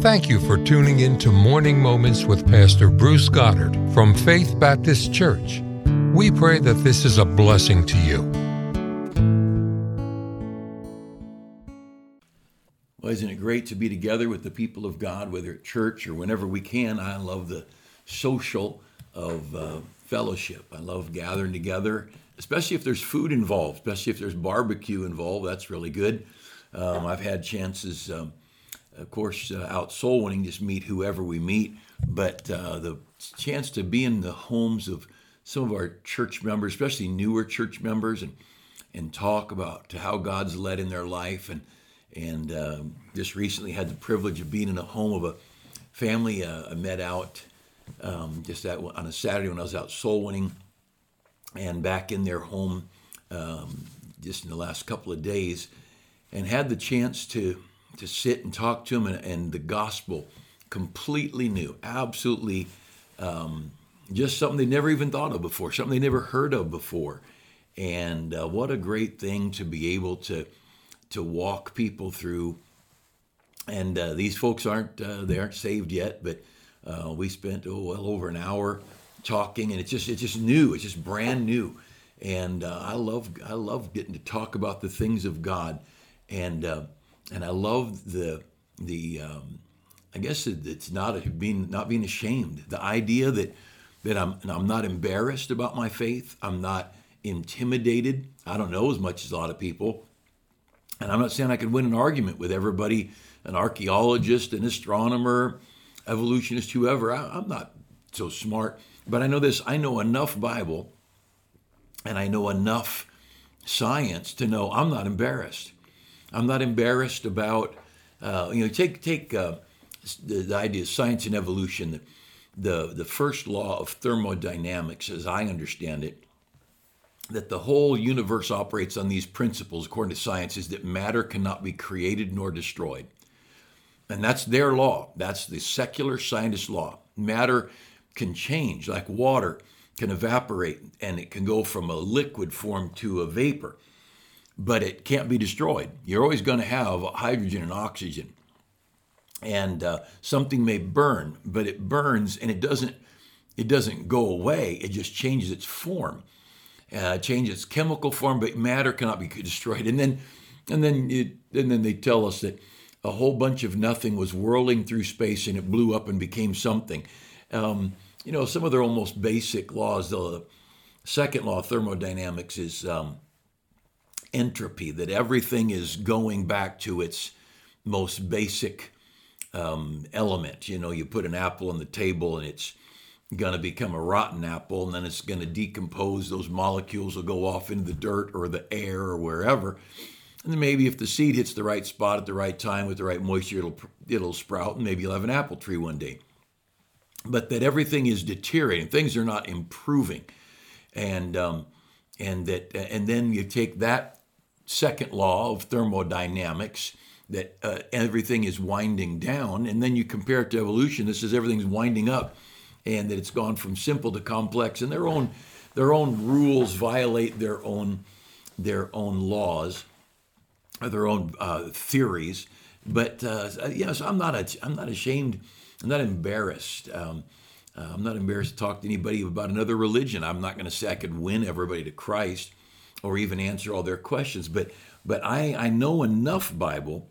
Thank you for tuning in to Morning Moments with Pastor Bruce Goddard from Faith Baptist Church. We pray that this is a blessing to you. Well, isn't it great to be together with the people of God, whether at church or whenever we can? I love the social of uh, fellowship. I love gathering together, especially if there's food involved, especially if there's barbecue involved. That's really good. Um, I've had chances, um, of course, uh, out soul winning, just meet whoever we meet, but uh, the chance to be in the homes of some of our church members, especially newer church members, and and talk about how God's led in their life, and and um, just recently had the privilege of being in a home of a family uh, I met out um, just that on a Saturday when I was out soul winning, and back in their home um, just in the last couple of days, and had the chance to to sit and talk to them, and, and the gospel completely new, absolutely um, just something they never even thought of before, something they never heard of before, and uh, what a great thing to be able to to walk people through. And uh, these folks aren't uh, they aren't saved yet, but uh, we spent oh well over an hour talking, and it's just it's just new. It's just brand new, and uh, I love I love getting to talk about the things of God, and uh, and I love the the um, I guess it's not being not being ashamed. The idea that that I'm I'm not embarrassed about my faith. I'm not intimidated. I don't know as much as a lot of people, and I'm not saying I could win an argument with everybody, an archaeologist, an astronomer, evolutionist, whoever. I, I'm not so smart, but I know this. I know enough Bible and I know enough science to know I'm not embarrassed. I'm not embarrassed about, uh, you know, take, take uh, the, the, idea of science and evolution. The, the, the first law of thermodynamics, as I understand it, that the whole universe operates on these principles, according to science, is that matter cannot be created nor destroyed. And that's their law. That's the secular scientist law. Matter can change, like water can evaporate and it can go from a liquid form to a vapor, but it can't be destroyed. You're always going to have hydrogen and oxygen. And uh, something may burn, but it burns and it doesn't it doesn't go away. It just changes its form, uh, changes its chemical form, but matter cannot be destroyed. And then and then it, and then they tell us that a whole bunch of nothing was whirling through space and it blew up and became something. Um, you know, some of their almost basic laws, the second law of thermodynamics is um, entropy, that everything is going back to its most basic um, element. You know, you put an apple on the table and it's going to become a rotten apple and then it's going to decompose. Those molecules will go off into the dirt or the air or wherever. And then maybe if the seed hits the right spot at the right time with the right moisture, it'll it'll sprout, and maybe you'll have an apple tree one day. But that everything is deteriorating, things are not improving, and um, and that and then you take that second law of thermodynamics that uh, everything is winding down, and then you compare it to evolution. This is everything's winding up, and that it's gone from simple to complex, and their own their own rules violate their own their own laws or their own uh, theories. But uh, so I'm not a, I'm not ashamed. I'm not embarrassed. Um, uh, I'm not embarrassed to talk to anybody about another religion. I'm not going to say I could win everybody to Christ or even answer all their questions. But but I, I know enough Bible,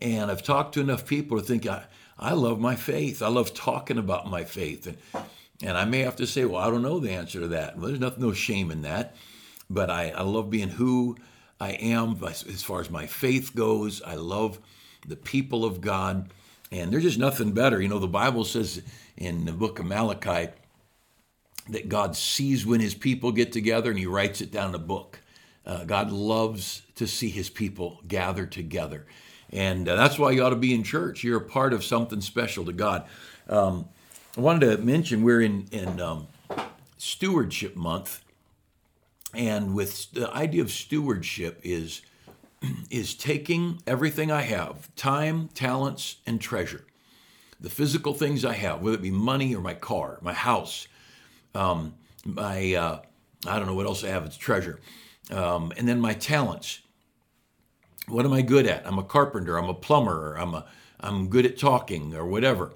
and I've talked to enough people to think I, I love my faith. I love talking about my faith, and and I may have to say, well, I don't know the answer to that. Well, there's nothing, no shame in that. But I, I love being who I am as far as my faith goes. I love the people of God. And there's just nothing better. You know, the Bible says in the book of Malachi that God sees when his people get together and he writes it down in a book. Uh, God loves to see his people gather together. And uh, that's why you ought to be in church. You're a part of something special to God. Um, I wanted to mention we're in, in um, Stewardship Month. And with the idea of stewardship is is taking everything I have, time, talents, and treasure, the physical things I have, whether it be money or my car, my house, um, my uh, I don't know what else I have. It's treasure, um, and then my talents. What am I good at? I'm a carpenter. I'm a plumber. I'm a I'm good at talking or whatever.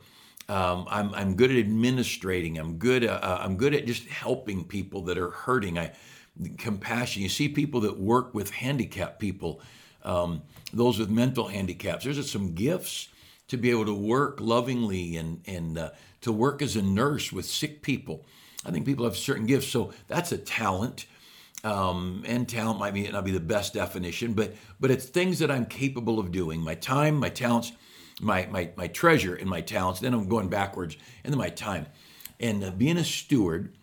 Um, I'm, I'm good at administrating. I'm good. At, uh, I'm good at just helping people that are hurting. I compassion. You see people that work with handicapped people, um, those with mental handicaps. There's some gifts to be able to work lovingly and and uh, to work as a nurse with sick people. I think people have certain gifts, so that's a talent. Um, and talent might be, not be the best definition, but but it's things that I'm capable of doing. My time, my talents, my my my treasure, and my talents. Then I'm going backwards, and then my time, and uh, being a steward.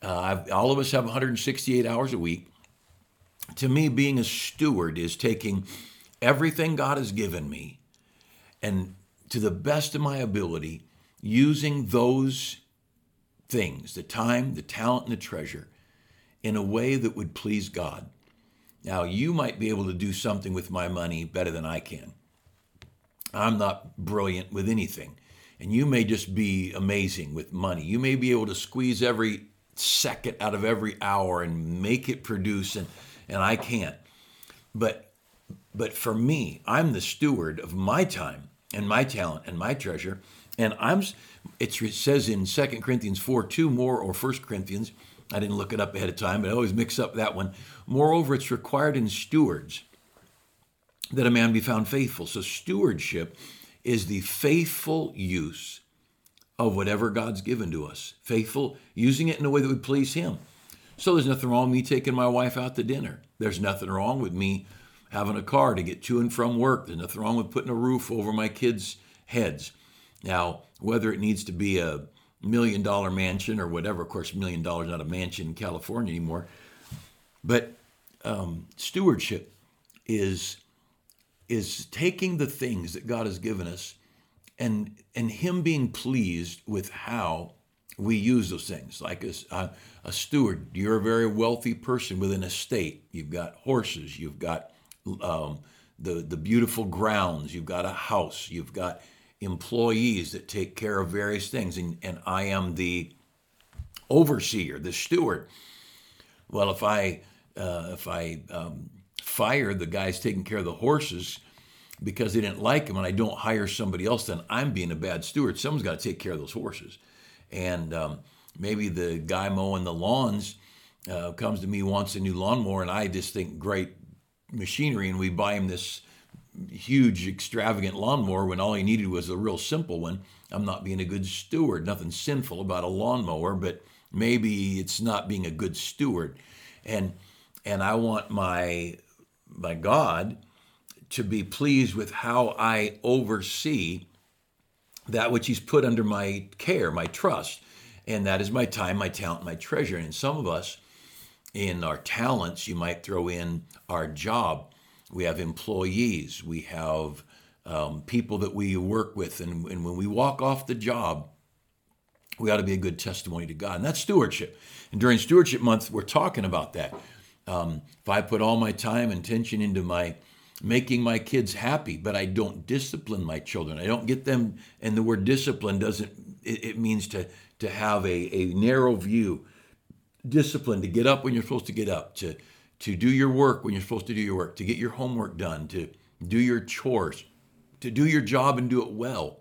Uh, all of us have 168 hours a week. To me, being a steward is taking everything God has given me and to the best of my ability, using those things the time, the talent, and the treasure in a way that would please God. Now, you might be able to do something with my money better than I can. I'm not brilliant with anything. And you may just be amazing with money. You may be able to squeeze every second out of every hour and make it produce, and, and I can't. But, but for me, I'm the steward of my time and my talent and my treasure. And I'm, it says in 2 Corinthians 4 2 more, or 1 Corinthians, I didn't look it up ahead of time, but I always mix up that one. Moreover, it's required in stewards that a man be found faithful. So, stewardship is the faithful use of whatever God's given to us, faithful, using it in a way that would please Him. So, there's nothing wrong with me taking my wife out to dinner. There's nothing wrong with me having a car to get to and from work. There's nothing wrong with putting a roof over my kids' heads. Now, whether it needs to be a million dollar mansion or whatever, of course, million dollars not a mansion in California anymore, but um, stewardship is is taking the things that God has given us and and Him being pleased with how we use those things. Like a, a steward, you're a very wealthy person with an estate. You've got horses, you've got um, the, the beautiful grounds, you've got a house, you've got employees that take care of various things, and, and I am the overseer, the steward. Well, if I uh, if I um, fire the guys taking care of the horses because they didn't like them, and I don't hire somebody else, then I'm being a bad steward. Someone's got to take care of those horses, and um, maybe the guy mowing the lawns uh, comes to me wants a new lawnmower, and I just think, great, machinery and we buy him this huge extravagant lawnmower when all he needed was a real simple one. I'm not being a good steward. Nothing sinful about a lawnmower but maybe it's not being a good steward. And and i want my my god to be pleased with how i oversee that which he's put under my care my trust. And that is my time my talent my treasure. And some of us in our talents, you might throw in our job. We have employees, we have um, people that we work with, and, and when we walk off the job, we ought to be a good testimony to God. And that's stewardship. And during Stewardship Month, we're talking about that. Um, if I put all my time and attention into my making my kids happy, but I don't discipline my children, I don't get them, and the word discipline doesn't, it, it means to, to have a, a narrow view discipline to get up when you're supposed to get up, to to do your work when you're supposed to do your work, to get your homework done, to do your chores, to do your job and do it well.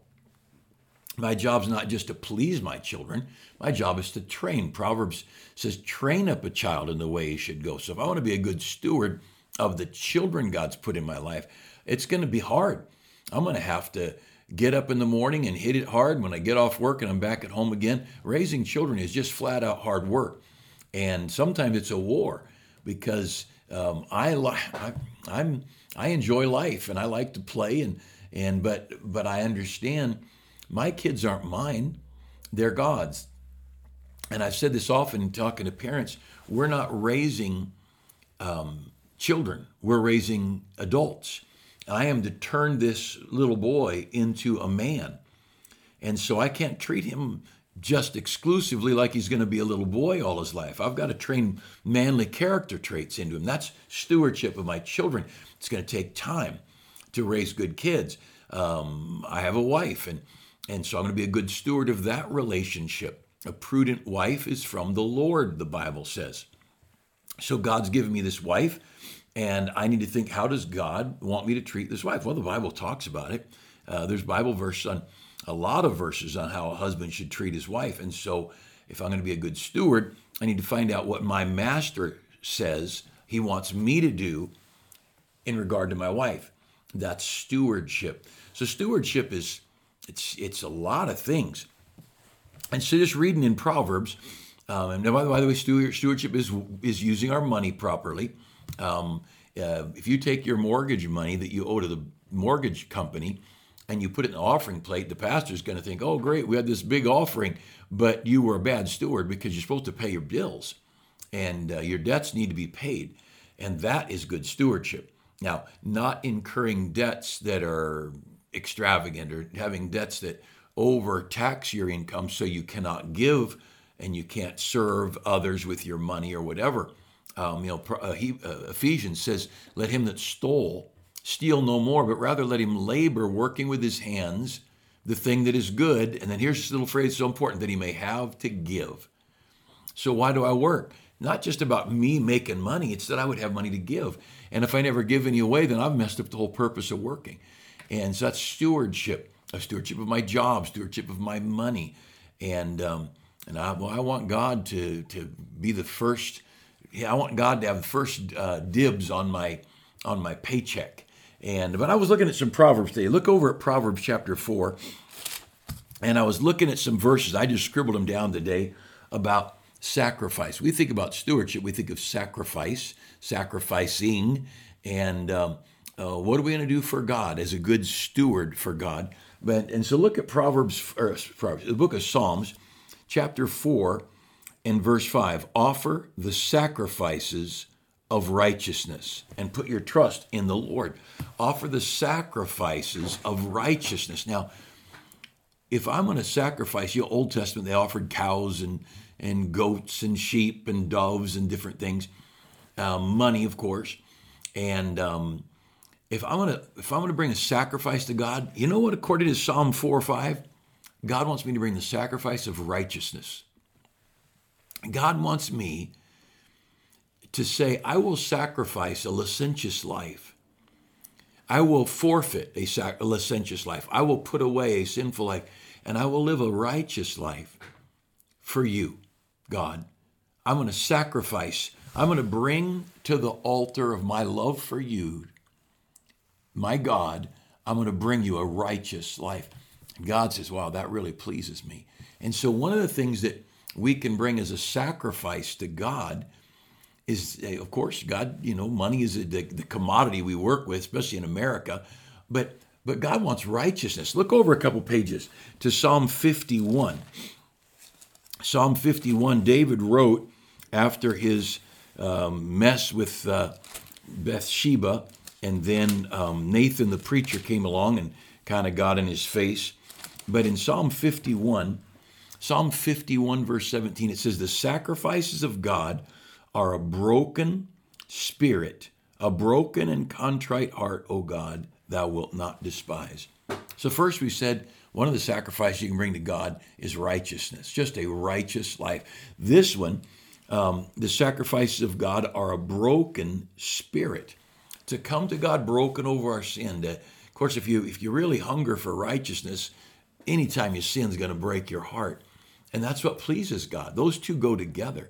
My job's not just to please my children. My job is to train. Proverbs says, train up a child in the way he should go. So if I want to be a good steward of the children God's put in my life, it's going to be hard. I'm going to have to get up in the morning and hit it hard when I get off work and I'm back at home again. Raising children is just flat out hard work and sometimes it's a war because um, I, I I'm I enjoy life and I like to play and and but but I understand my kids aren't mine, they're God's. And I've said this often talking to parents. We're not raising um, children. We're raising adults. I am to turn this little boy into a man. And so I can't treat him just exclusively like he's going to be a little boy all his life. I've got to train manly character traits into him. That's stewardship of my children. It's going to take time to raise good kids. Um, I have a wife, and, and so I'm going to be a good steward of that relationship. A prudent wife is from the Lord, the Bible says. So God's given me this wife, and I need to think, how does God want me to treat this wife? Well, the Bible talks about it. Uh, there's Bible verse on a lot of verses on how a husband should treat his wife. And so, if I'm going to be a good steward, I need to find out what my master says he wants me to do in regard to my wife. That's stewardship. So stewardship is it's it's a lot of things. And so just reading in Proverbs, um, and by, the, by, the way, stewardship is is using our money properly. Um, uh, if you take your mortgage money that you owe to the mortgage company and you put it in the offering plate, the pastor's going to think, "Oh, great, we had this big offering, but you were a bad steward because you're supposed to pay your bills, and uh, your debts need to be paid, and that is good stewardship." Now, not incurring debts that are extravagant or having debts that overtax your income so you cannot give and you can't serve others with your money or whatever. Um, you know, uh, he, uh, Ephesians says, "Let him that stole steal no more, but rather let him labor, working with his hands, the thing that is good." And then here's this little phrase so important that he may have to give. So why do I work? Not just about me making money; it's that I would have money to give. And if I never give any away, then I've messed up the whole purpose of working. And so that's stewardship, a stewardship of my job, stewardship of my money. And um, and I, well, I want God to to be the first. Yeah, I want God to have the first uh, dibs on my on my paycheck. And but I was looking at some proverbs today. Look over at Proverbs chapter four, and I was looking at some verses. I just scribbled them down today about sacrifice. We think about stewardship. We think of sacrifice, sacrificing, and um, uh, what are we going to do for God as a good steward for God? But and so look at Proverbs, or Proverbs, the book of Psalms chapter 4 and verse 5 offer the sacrifices of righteousness and put your trust in the Lord. Offer the sacrifices of righteousness. Now, if I'm going to sacrifice, you know, Old Testament, they offered cows and, and goats and sheep and doves and different things, um, money, of course. And um, if I'm going to if I'm going to bring a sacrifice to God, you know what? According to Psalm 4 or 5, God wants me to bring the sacrifice of righteousness. God wants me to say, I will sacrifice a licentious life. I will forfeit a, sac- a, licentious life. I will put away a sinful life, and I will live a righteous life for you, God. I'm going to sacrifice. I'm going to bring to the altar of my love for you, my God, I'm going to bring you a righteous life. God says, wow, that really pleases me. And so, one of the things that we can bring as a sacrifice to God is, of course, God, you know, money is the, the commodity we work with, especially in America. But but God wants righteousness. Look over a couple pages to Psalm 51. Psalm 51, David wrote after his um, mess with uh, Bathsheba, and then um, Nathan the preacher came along and kind of got in his face. But in Psalm 51, Psalm 51, verse 17, it says, The sacrifices of God are a broken spirit, a broken and contrite heart, O God, thou wilt not despise. So, first we said, one of the sacrifices you can bring to God is righteousness, just a righteous life. This one, um, the sacrifices of God are a broken spirit. To come to God broken over our sin. To, of course, if you if you really hunger for righteousness, anytime you sin is going to break your heart. And that's what pleases God. Those two go together.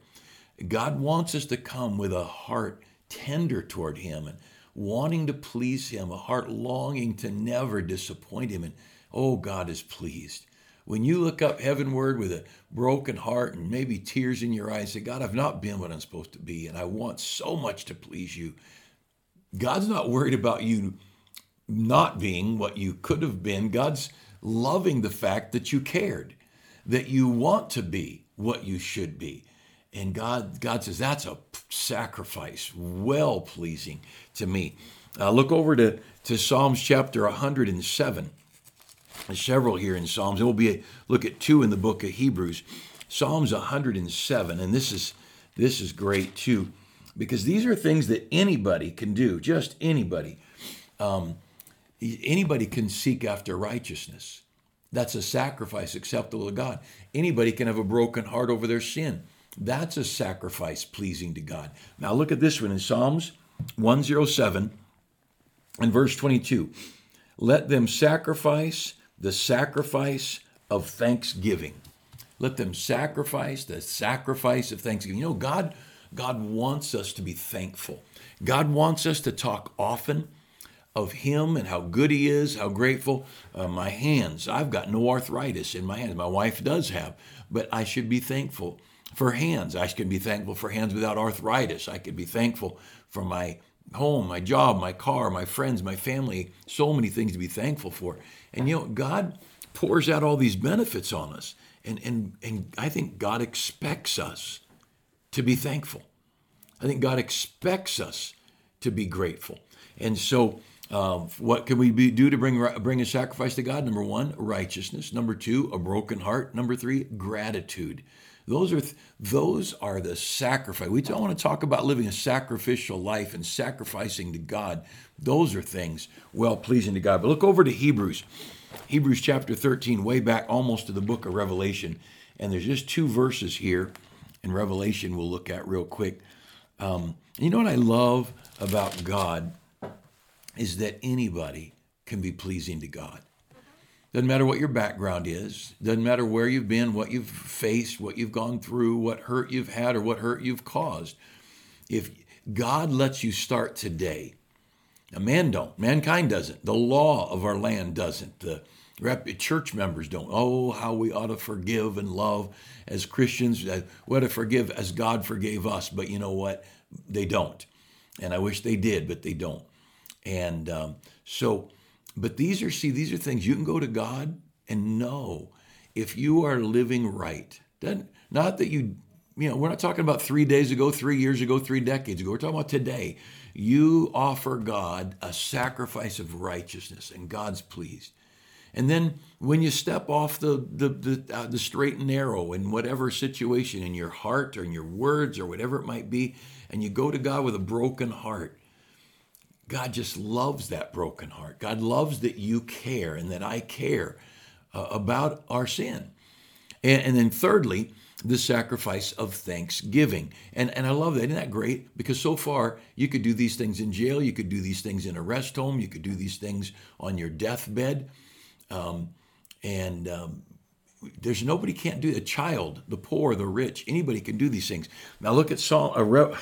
God wants us to come with a heart tender toward Him and wanting to please Him, a heart longing to never disappoint Him. And oh, God is pleased. When you look up heavenward with a broken heart and maybe tears in your eyes, say, God, I've not been what I'm supposed to be, and I want so much to please you. God's not worried about you not being what you could have been. God's loving the fact that you cared, that you want to be what you should be. And God, God says that's a sacrifice, well pleasing to me. Uh, look over to, to Psalms chapter 107. There's several here in Psalms. And we'll be a, look at two in the book of Hebrews. Psalms 107, and this is this is great too, because these are things that anybody can do, just anybody. Um, Anybody can seek after righteousness. That's a sacrifice acceptable to God. Anybody can have a broken heart over their sin. That's a sacrifice pleasing to God. Now look at this one in Psalms 107 and verse 22. let them sacrifice the sacrifice of thanksgiving. Let them sacrifice the sacrifice of thanksgiving. You know, God, God wants us to be thankful. God wants us to talk often of Him and how good He is, how grateful. Uh, my hands, I've got no arthritis in my hands. My wife does have, but I should be thankful for hands. I can be thankful for hands without arthritis. I could be thankful for my home, my job, my car, my friends, my family. So many things to be thankful for. And you know, God pours out all these benefits on us. And, and, and I think God expects us to be thankful. I think God expects us to be grateful. And so, uh, what can we be, do to bring bring a sacrifice to God? Number one, righteousness. Number two, a broken heart. Number three, gratitude. Those are those are the sacrifice. We don't want to talk about living a sacrificial life and sacrificing to God. Those are things well pleasing to God. But look over to Hebrews, Hebrews chapter 13, way back almost to the book of Revelation, and there's just two verses here in Revelation we'll look at real quick. Um, you know what I love about God is that anybody can be pleasing to God. Doesn't matter what your background is, doesn't matter where you've been, what you've faced, what you've gone through, what hurt you've had, or what hurt you've caused. If God lets you start today, now man don't, mankind doesn't, the law of our land doesn't, the church members don't. Oh, how we ought to forgive and love as Christians, uh, we ought to forgive as God forgave us. But you know what? They don't. And I wish they did, but they don't. And um, so, but these are, see, these are things you can go to God and know if you are living right. Then, not that you, you know, we're not talking about three days ago, three years ago, three decades ago. We're talking about today. You offer God a sacrifice of righteousness, and God's pleased. And then when you step off the the the, uh, the straight and narrow in whatever situation in your heart or in your words or whatever it might be, and you go to God with a broken heart, God just loves that broken heart. God loves that you care and that I care uh, about our sin. And, and, then, thirdly, the sacrifice of thanksgiving. And, and I love that. Isn't that great? Because so far, you could do these things in jail, you could do these things in a rest home, you could do these things on your deathbed. Um, and um, there's nobody can't do. A child, the poor, the rich, anybody can do these things. Now look at Psalm, uh,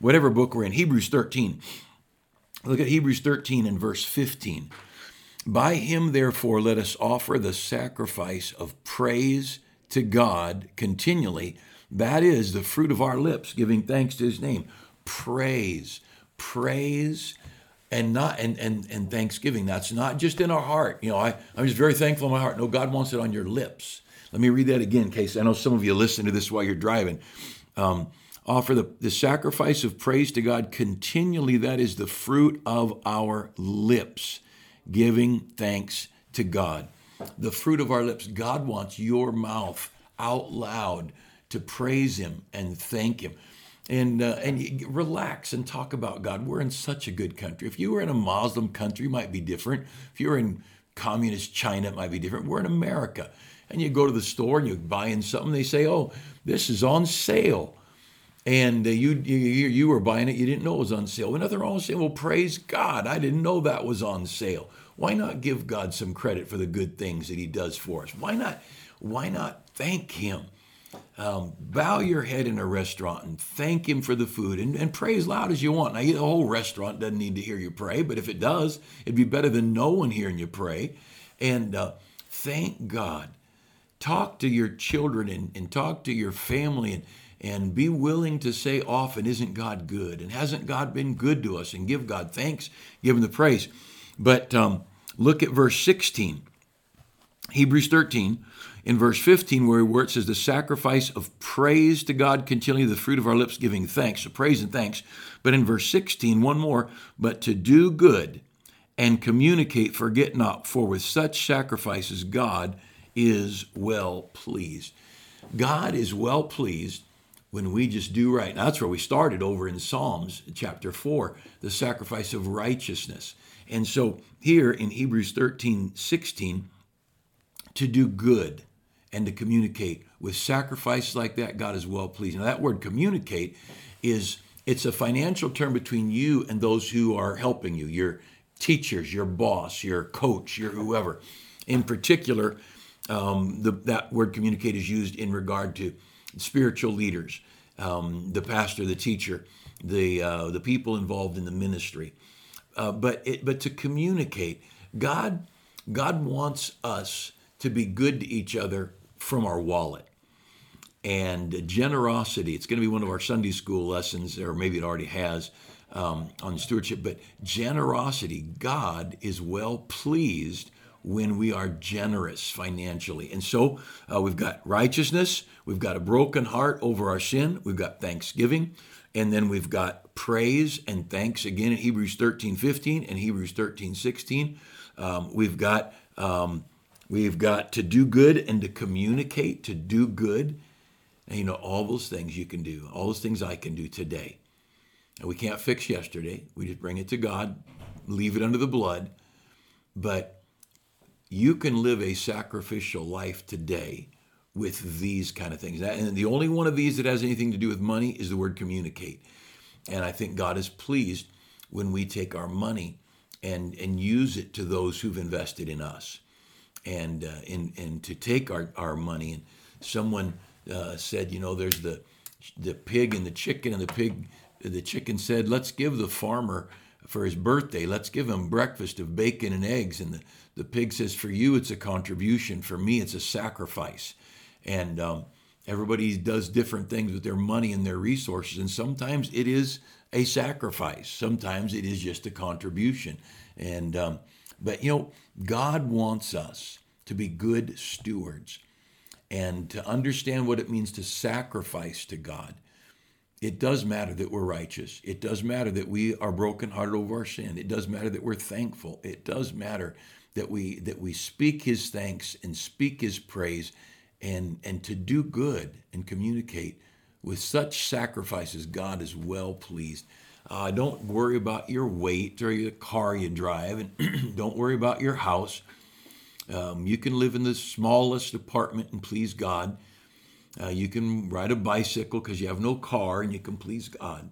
whatever book we're in, Hebrews 13. Look at Hebrews 13 and verse 15. By him, therefore, let us offer the sacrifice of praise to God continually. That is the fruit of our lips, giving thanks to his name. Praise, praise, and not and and and thanksgiving. That's not just in our heart. You know, I, I'm just very thankful in my heart. No, God wants it on your lips. Let me read that again in case I know some of you listen to this while you're driving. Um, offer the, the sacrifice of praise to God continually. That is the fruit of our lips, giving thanks to God. The fruit of our lips. God wants your mouth out loud to praise Him and thank Him. And, uh, and relax and talk about God. We're in such a good country. If you were in a Muslim country, it might be different. If you're in communist China, it might be different. We're in America. And you go to the store and you buy in something, they say, oh, this is on sale and uh, you, you you were buying it, you didn't know it was on sale. Nothing wrong saying, "Well, praise God, I didn't know that was on sale." Why not give God some credit for the good things that He does for us? Why not? Why not thank Him? Um, bow your head in a restaurant and thank Him for the food, and, and pray as loud as you want. Now, the whole restaurant doesn't need to hear you pray, but if it does, it'd be better than no one hearing you pray. And uh, thank God. Talk to your children and, and talk to your family and and be willing to say often, Isn't God good? And hasn't God been good to us? And give God thanks, give Him the praise. But um, look at verse 16, Hebrews 13, in verse 15, where, it says, The sacrifice of praise to God continually, the fruit of our lips giving thanks. So praise and thanks. But in verse 16, one more, but to do good and communicate, forget not, for with such sacrifices God is well pleased. God is well pleased when we just do right. Now, that's where we started over in Psalms chapter 4, the sacrifice of righteousness. And so here in Hebrews 13, 16, to do good and to communicate with sacrifices like that, God is well pleased. Now, that word communicate is it's a financial term between you and those who are helping you, your teachers, your boss, your coach, your whoever. In particular, um, the, that word communicate is used in regard to spiritual leaders, um, the pastor, the teacher, the uh, the people involved in the ministry. Uh, but it, but to communicate, God God wants us to be good to each other from our wallet. And generosity, it's going to be one of our Sunday school lessons, or maybe it already has um, on stewardship. But generosity, God is well pleased when we are generous financially. And so uh, we've got righteousness, we've got a broken heart over our sin, we've got thanksgiving, and then we've got praise and thanks again in Hebrews 13 15 and Hebrews 13 16. Um, we've got um, we've got to do good and to communicate to do good. And you know all those things you can do, all those things I can do today. And we can't fix yesterday. We just bring it to God, leave it under the blood. But you can live a sacrificial life today with these kind of things. And the only one of these that has anything to do with money is the word communicate. And I think God is pleased when we take our money and and use it to those who've invested in us, and uh, and and to take our our money. And someone uh, said, you know, there's the the pig and the chicken, and the pig, the chicken said, let's give the farmer for his birthday, let's give him breakfast of bacon and eggs, and the the pig says, for you it's a contribution, for me it's a sacrifice, and um, everybody does different things with their money and their resources, and sometimes it is a sacrifice. Sometimes it is just a contribution. And um, but you know, God wants us to be good stewards and to understand what it means to sacrifice to God. It does matter that we're righteous. It does matter that we are brokenhearted over our sin. It does matter that we're thankful. It does matter that we that we speak his thanks and speak his praise and and to do good and communicate with such sacrifices, God is well pleased. Uh, don't worry about your weight or your car you drive, and don't worry about your house. Um, you can live in the smallest apartment and please God. Uh, you can ride a bicycle because you have no car and you can please God.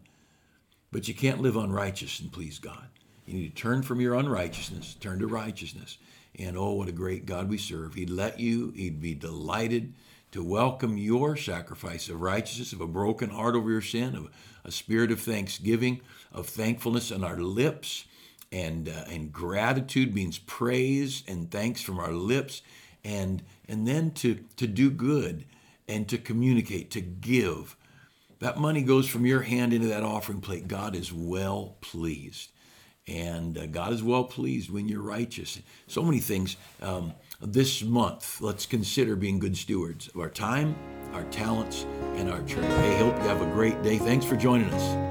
But you can't live unrighteous and please God. You need to turn from your unrighteousness, turn to righteousness. And oh, what a great God we serve. He'd let you, He'd be delighted to welcome your sacrifice of righteousness, of a broken heart over your sin, of a spirit of thanksgiving, of thankfulness on our lips, and uh, and gratitude means praise and thanks from our lips, and and then to to do good and to communicate, to give. That money goes from your hand into that offering plate. God is well pleased. And uh, God is well pleased when you're righteous. So many things. Um, this month, let's consider being good stewards of our time, our talents, and our church. Hey, hope you have a great day. Thanks for joining us.